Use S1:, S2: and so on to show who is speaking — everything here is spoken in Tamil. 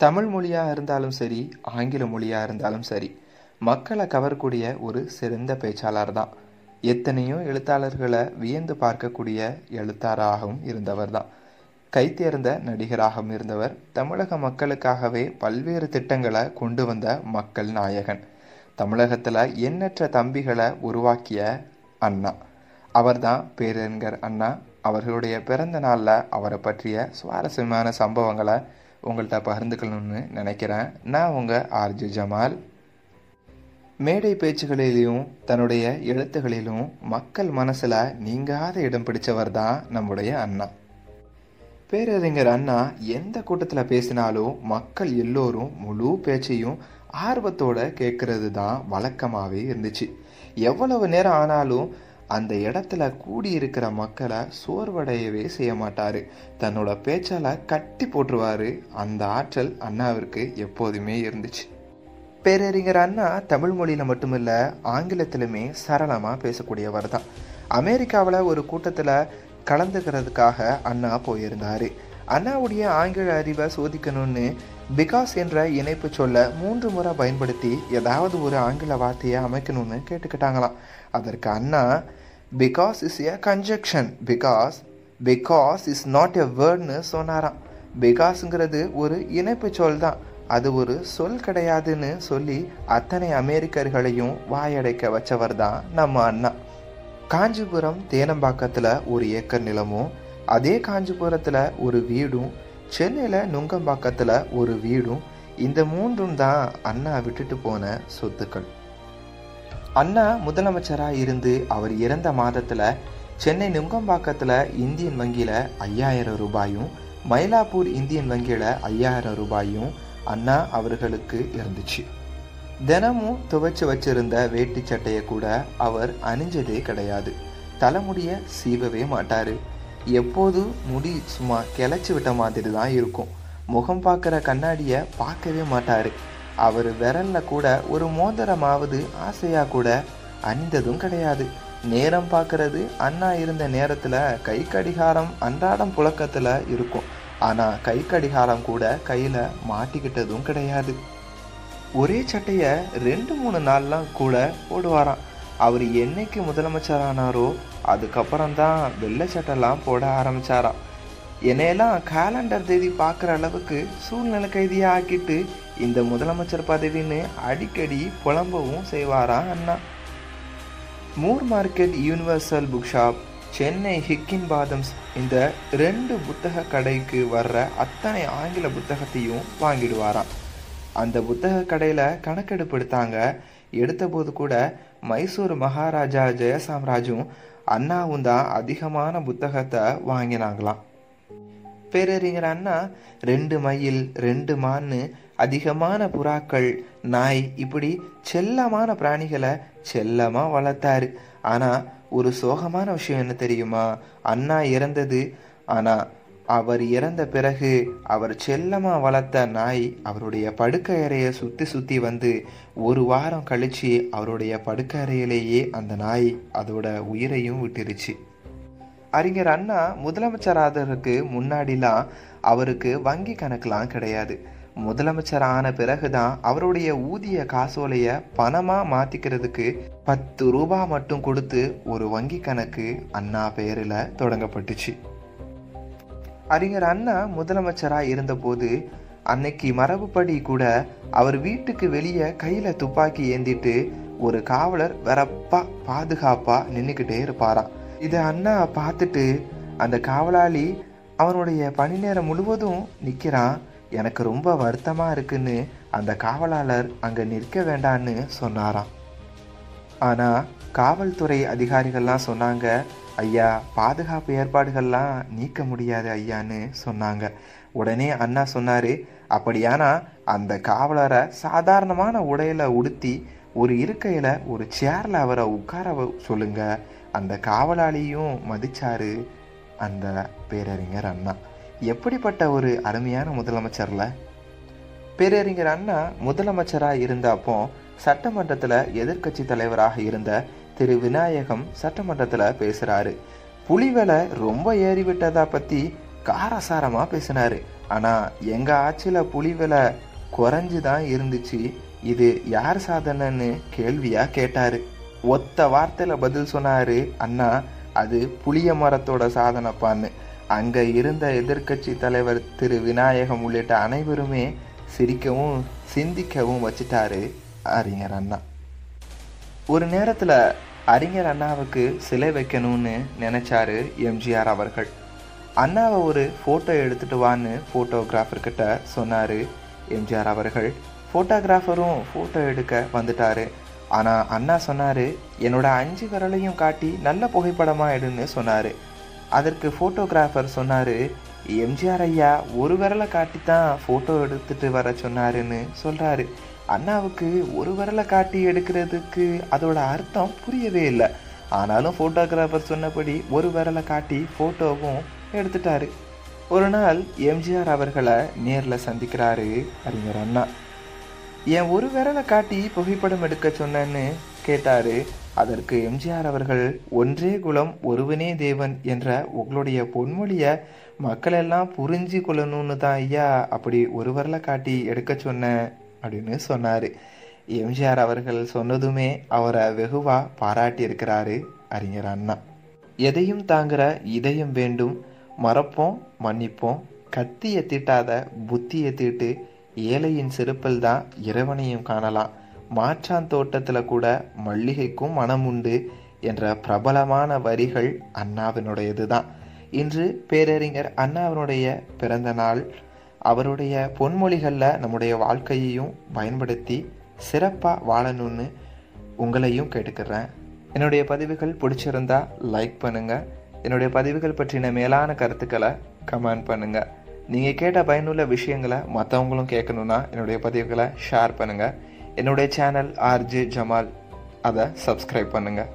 S1: தமிழ் மொழியாக இருந்தாலும் சரி ஆங்கில மொழியாக இருந்தாலும் சரி மக்களை கவரக்கூடிய ஒரு சிறந்த பேச்சாளர் தான். எத்தனையோ எழுத்தாளர்களை வியந்து பார்க்கக்கூடிய எழுத்தாளராகவும் இருந்தவர் தான். கைத்தேர்ந்த நடிகராகவும் இருந்தவர் தமிழக மக்களுக்காகவே பல்வேறு திட்டங்களை கொண்டு வந்த மக்கள் நாயகன். தமிழகத்தில் எண்ணற்ற தம்பிகளை உருவாக்கிய அண்ணா. அவர்தான் பேரறிஞர் அண்ணா. அவர்களுடைய பிறந்த நாளில் அவரை பற்றிய சுவாரஸ்யமான சம்பவங்களை உங்கள்கிட்ட பகிர்ந்துக்கணும்னு நினைக்கிறேன். நான் உங்கள் ஆர்ஜு ஜமால். மேடை பேச்சுகளிலும் தன்னுடைய எழுத்துகளிலும் மக்கள் மனசில் நீங்காத இடம் பிடிச்சவர் தான் நம்முடைய அண்ணா. பேரறிஞர் அண்ணா எந்த கூட்டத்தில் பேசினாலும் மக்கள் எல்லோரும் முழு பேச்சையும் ஆர்வத்தோட கேட்கறது தான் வழக்கமாகவே இருந்துச்சு. எவ்வளவு நேரம் ஆனாலும் அந்த இடத்துல கூடியிருக்கிற மக்களை சோர்வடையவே செய்ய மாட்டார் தன்னோட பேச்சால் கட்டி போட்டுருவார். அந்த ஆற்றல் அண்ணாவிற்கு எப்போதுமே இருந்துச்சு. பேரறிஞர் அண்ணா தமிழ் மொழியில் மட்டுமில்ல ஆங்கிலத்திலுமே சரளமாக பேசக்கூடியவர் தான் அமெரிக்காவில் ஒரு கூட்டத்தில் கலந்துக்கிறதுக்காக அண்ணா போயிருந்தார். அண்ணாவுடைய ஆங்கில அறிவை சோதிக்கணும்னு பிகாஸ் என்ற இணைப்பு சொல்ல மூன்று முறை பயன்படுத்தி ஏதாவது ஒரு ஆங்கில வார்த்தையை அமைக்கணும்னு கேட்டுக்கிட்டாங்களாம். அதற்கு Anna because is a conjunction because because is not a வேர்ட்னு சொன்னாராம். பிகாஸுங்கிறது ஒரு இணைப்பு சொல் தான் அது ஒரு சொல் கிடையாதுன்னு சொல்லி அத்தனை அமெரிக்கர்களையும் வாயடைக்க வச்சவர் தான் நம்ம அண்ணா. காஞ்சிபுரம் தேனம்பாக்கத்தில் ஒரு ஏக்கர் நிலமும் அதே காஞ்சிபுரத்தில் ஒரு வீடும் சென்னையில் நுங்கம்பாக்கத்தில் ஒரு வீடும் இந்த மூன்றும் தான் அண்ணா விட்டுட்டு போன சொத்துக்கள். அண்ணா முதலமைச்சராக இருந்து அவர் இறந்த மாதத்தில் சென்னை நுங்கம்பாக்கத்தில் இந்தியன் வங்கியில் ஐயாயிரம் ரூபாயும் மயிலாப்பூர் இந்தியன் வங்கியில் ஐயாயிரம் ரூபாயும் அண்ணா அவர்களுக்கு இருந்துச்சு. தினமும் துவைச்சு வச்சிருந்த வேட்டி சட்டையை கூட அவர் அணிஞ்சதே கிடையாது. தலைமுடிய சீவவே மாட்டார். எப்போது முடி சும்மா கிளச்சி விட்ட மாதிரி தான் இருக்கும். முகம் பார்க்குற கண்ணாடியை பார்க்கவே மாட்டார். அவர் விரலில் கூட ஒரு மோதிரமாவது ஆசையாக கூட அணிந்ததும் கிடையாது. நேரம் பார்க்கறது அண்ணா இருந்த நேரத்தில் கை கடிகாரம் அன்றாடம் புழக்கத்தில் இருக்கும். ஆனால் கை கடிகாரம் கூட கையில் மாட்டிக்கிட்டதும் கிடையாது. ஒரே சட்டையை ரெண்டு மூணு நாள்லாம் கூட போடுவாராம். அவர் என்னைக்கு முதலமைச்சரானாரோ அதுக்கப்புறம் தான் வெள்ளை சட்டைலாம் போட ஆரம்பித்தாராம் என்னையெல்லாம் கேலண்டர் தேதி பார்க்குற அளவுக்கு சூழ்நிலை கைதியாக ஆக்கிட்டு இந்த முதலமைச்சர் பதவின்னு அடிக்கடி புலம்பவும் செய்வாராம் Anna? Moore Market Universal Book Shop Chennai Higginbothams இந்த ரெண்டு புத்தக கடைக்கு வர்ற அத்தனை ஆங்கில புத்தகத்தையும் வாங்கிடுவாராம். அந்த புத்தக கடையில் கணக்கெடுப்பு எடுத்தாங்க. எடுத்தபோது கூட மைசூர் மகாராஜா ஜெயசாம்ராஜும் அண்ணாவும் தான் அதிகமான புத்தகத்தை வாங்கினாங்களாம். பேரறிஞர் அண்ணா ரெண்டு மயில் ரெண்டு மான்னு அதிகமான புறாக்கள் நாய் இப்படி செல்லமான பிராணிகளை செல்லமாக வளர்த்தாரு. ஆனால் ஒரு சோகமான விஷயம் என்ன தெரியுமா? அண்ணா இறந்தது. ஆனால் அவர் இறந்த பிறகு அவர் செல்லமாக வளர்த்த நாய் அவருடைய படுக்கையறையை சுற்றி சுற்றி வந்து ஒரு வாரம் கழித்து அவருடைய படுக்கையறையிலேயே அந்த நாய் அதோட உயிரையும் விட்டுருச்சு. அறிஞர் அண்ணா முதலமைச்சராதருக்கு முன்னாடிலாம் அவருக்கு வங்கி கணக்கெலாம் கிடையாது. முதலமைச்சர் ஆன பிறகுதான் அவருடைய ஊதிய காசோலைய பணமாக மாற்றிக்கிறதுக்கு பத்து ரூபா மட்டும் கொடுத்து ஒரு வங்கி கணக்கு அண்ணா பெயரில் தொடங்கப்பட்டுச்சு. அறிஞர் அண்ணா முதலமைச்சராக இருந்தபோது அன்னைக்கு மரபுப்படி கூட அவர் வீட்டுக்கு வெளியே கையில் துப்பாக்கி ஏந்திட்டு ஒரு காவலர் வரப்பா பாதுகாப்பாக நின்றுக்கிட்டே இருப்பாராம் இதை அண்ணா பார்த்துட்டு அந்த காவலாளி அவனுடைய பணி நேரம் முழுவதும் நிற்கிறான் எனக்கு ரொம்ப வருத்தமாக இருக்குன்னு அந்த காவலாளர் அங்கே நிற்க வேண்டான்னு சொன்னாராம். ஆனால் காவல்துறை அதிகாரிகள்லாம் சொன்னாங்க ஐயா பாதுகாப்பு ஏற்பாடுகள்லாம் நீக்க முடியாது ஐயான்னு சொன்னாங்க. உடனே அண்ணா சொன்னார் அப்படியானா அந்த காவலரை சாதாரணமான உடையில உடுத்தி ஒரு இருக்கையில் ஒரு சேரில் அவரை உட்கார சொல்லுங்க. அந்த காவலாளியும் மதிச்சாரு அந்த பேரறிஞர் அண்ணா. எப்படிப்பட்ட ஒரு அருமையான முதலமைச்சர்ல? பேரறிஞர் அண்ணா முதலமைச்சராக இருந்தப்போ சட்டமன்றத்தில் எதிர்க்கட்சி தலைவராக இருந்த திரு விநாயகம் சட்டமன்றத்தில் பேசுகிறாரு புலி விலை ரொம்ப ஏறிவிட்டதா பற்றி காரசாரமாக பேசினார். ஆனால் எங்கள் ஆட்சியில் புலி விலை குறைஞ்சு தான் இருந்துச்சு. இது யார் சாதனைன்னு கேள்வியாக கேட்டார். ஒத்த வார்த்தையில் பதில் சொன்னார் அண்ணா அது புளிய மரத்தோட சாதனைப்பான்னு. அங்கே இருந்த எதிர்க்கட்சி தலைவர் திரு விநாயகம் உள்ளிட்ட அனைவருமே சிரிக்கவும் சிந்திக்கவும் வச்சிட்டாரு. அறிஞர் அண்ணா. ஒரு நேரத்தில் அறிஞர் அண்ணாவுக்கு சிலை வைக்கணும்னு நினச்சாரு எம்ஜிஆர் அவர்கள். அண்ணாவை ஒரு ஃபோட்டோ எடுத்துகிட்டு வான்னு ஃபோட்டோகிராஃபர்கிட்ட சொன்னார் எம்ஜிஆர் அவர்கள். ஃபோட்டோகிராஃபரும் ஃபோட்டோ எடுக்க வந்துட்டாரு. ஆனால் அண்ணா சொன்னார் என்னோடய அஞ்சு விரலையும் காட்டி நல்ல புகைப்படமாக எடுன்னு சொன்னார். அதற்கு ஃபோட்டோகிராஃபர் சொன்னார் எம்ஜிஆர் ஐயா ஒரு விரலை காட்டி தான் ஃபோட்டோ எடுத்துகிட்டு வர சொன்னாருன்னு சொல்கிறாரு அண்ணாவுக்கு ஒரு விரலை காட்டி எடுக்கிறதுக்கு அதோட அர்த்தம் புரியவே இல்லை. ஆனாலும் ஃபோட்டோகிராஃபர் சொன்னபடி ஒரு விரலை காட்டி ஃபோட்டோவும் எடுத்துட்டாரு. ஒரு நாள் எம்ஜிஆர் அவர்களை நேரில் சந்திக்கிறாரு அறிஞர் அண்ணா. என் ஒரு விரலை காட்டி புகைப்படம் எடுக்க சொன்னேன்னு கேட்டாரு. அதற்கு எம்ஜிஆர் அவர்கள் ஒன்றே குலம் ஒருவனே தேவன் என்ற உங்களுடைய பொன்மொழியை மக்கள் எல்லாம் புரிஞ்சு கொள்ளணும்னு தான் ஐயா அப்படி ஒரு விரலை காட்டி எடுக்க சொன்னேன் அப்படின்னு சொன்னார். எம்ஜிஆர் அவர்கள் சொன்னதுமே அவரை வெகுவாக பாராட்டியிருக்கிறாரு அறிஞர் அண்ணா. எதையும் தாங்குற இதயம் வேண்டும் மறப்போம் மன்னிப்போம் கத்தியை தீட்டாத புத்தியை தீட்டு ஏழையின் செருப்பில் தான் இறைவனையும் காணலாம். மாற்றான் தோட்டத்தில் கூட மல்லிகைக்கும் மனம் உண்டு என்ற பிரபலமான வரிகள் அண்ணாவினுடையது தான் இன்று பேரறிஞர் அண்ணாவினுடைய பிறந்த நாள் அவருடைய பொன்மொழிகளில் நம்முடைய வாழ்க்கையையும் பயன்படுத்தி சிறப்பாக வாழணும்னு உங்களையும் கேட்டுக்கிறேன். என்னுடைய பதிவுகள் பிடிச்சிருந்தா லைக் பண்ணுங்கள் என்னுடைய பதிவுகள் பற்றின மேலான கருத்துக்களை கமெண்ட் பண்ணுங்கள் நீங்கள் கேட்ட பயனுள்ள விஷயங்களை மற்றவங்களும் கேட்கணுன்னா என்னுடைய பதிவுகளை ஷேர் பண்ணுங்கள் என்னுடைய சேனல் ஆர்ஜே ஜமால் அதை சப்ஸ்கிரைப் பண்ணுங்கள்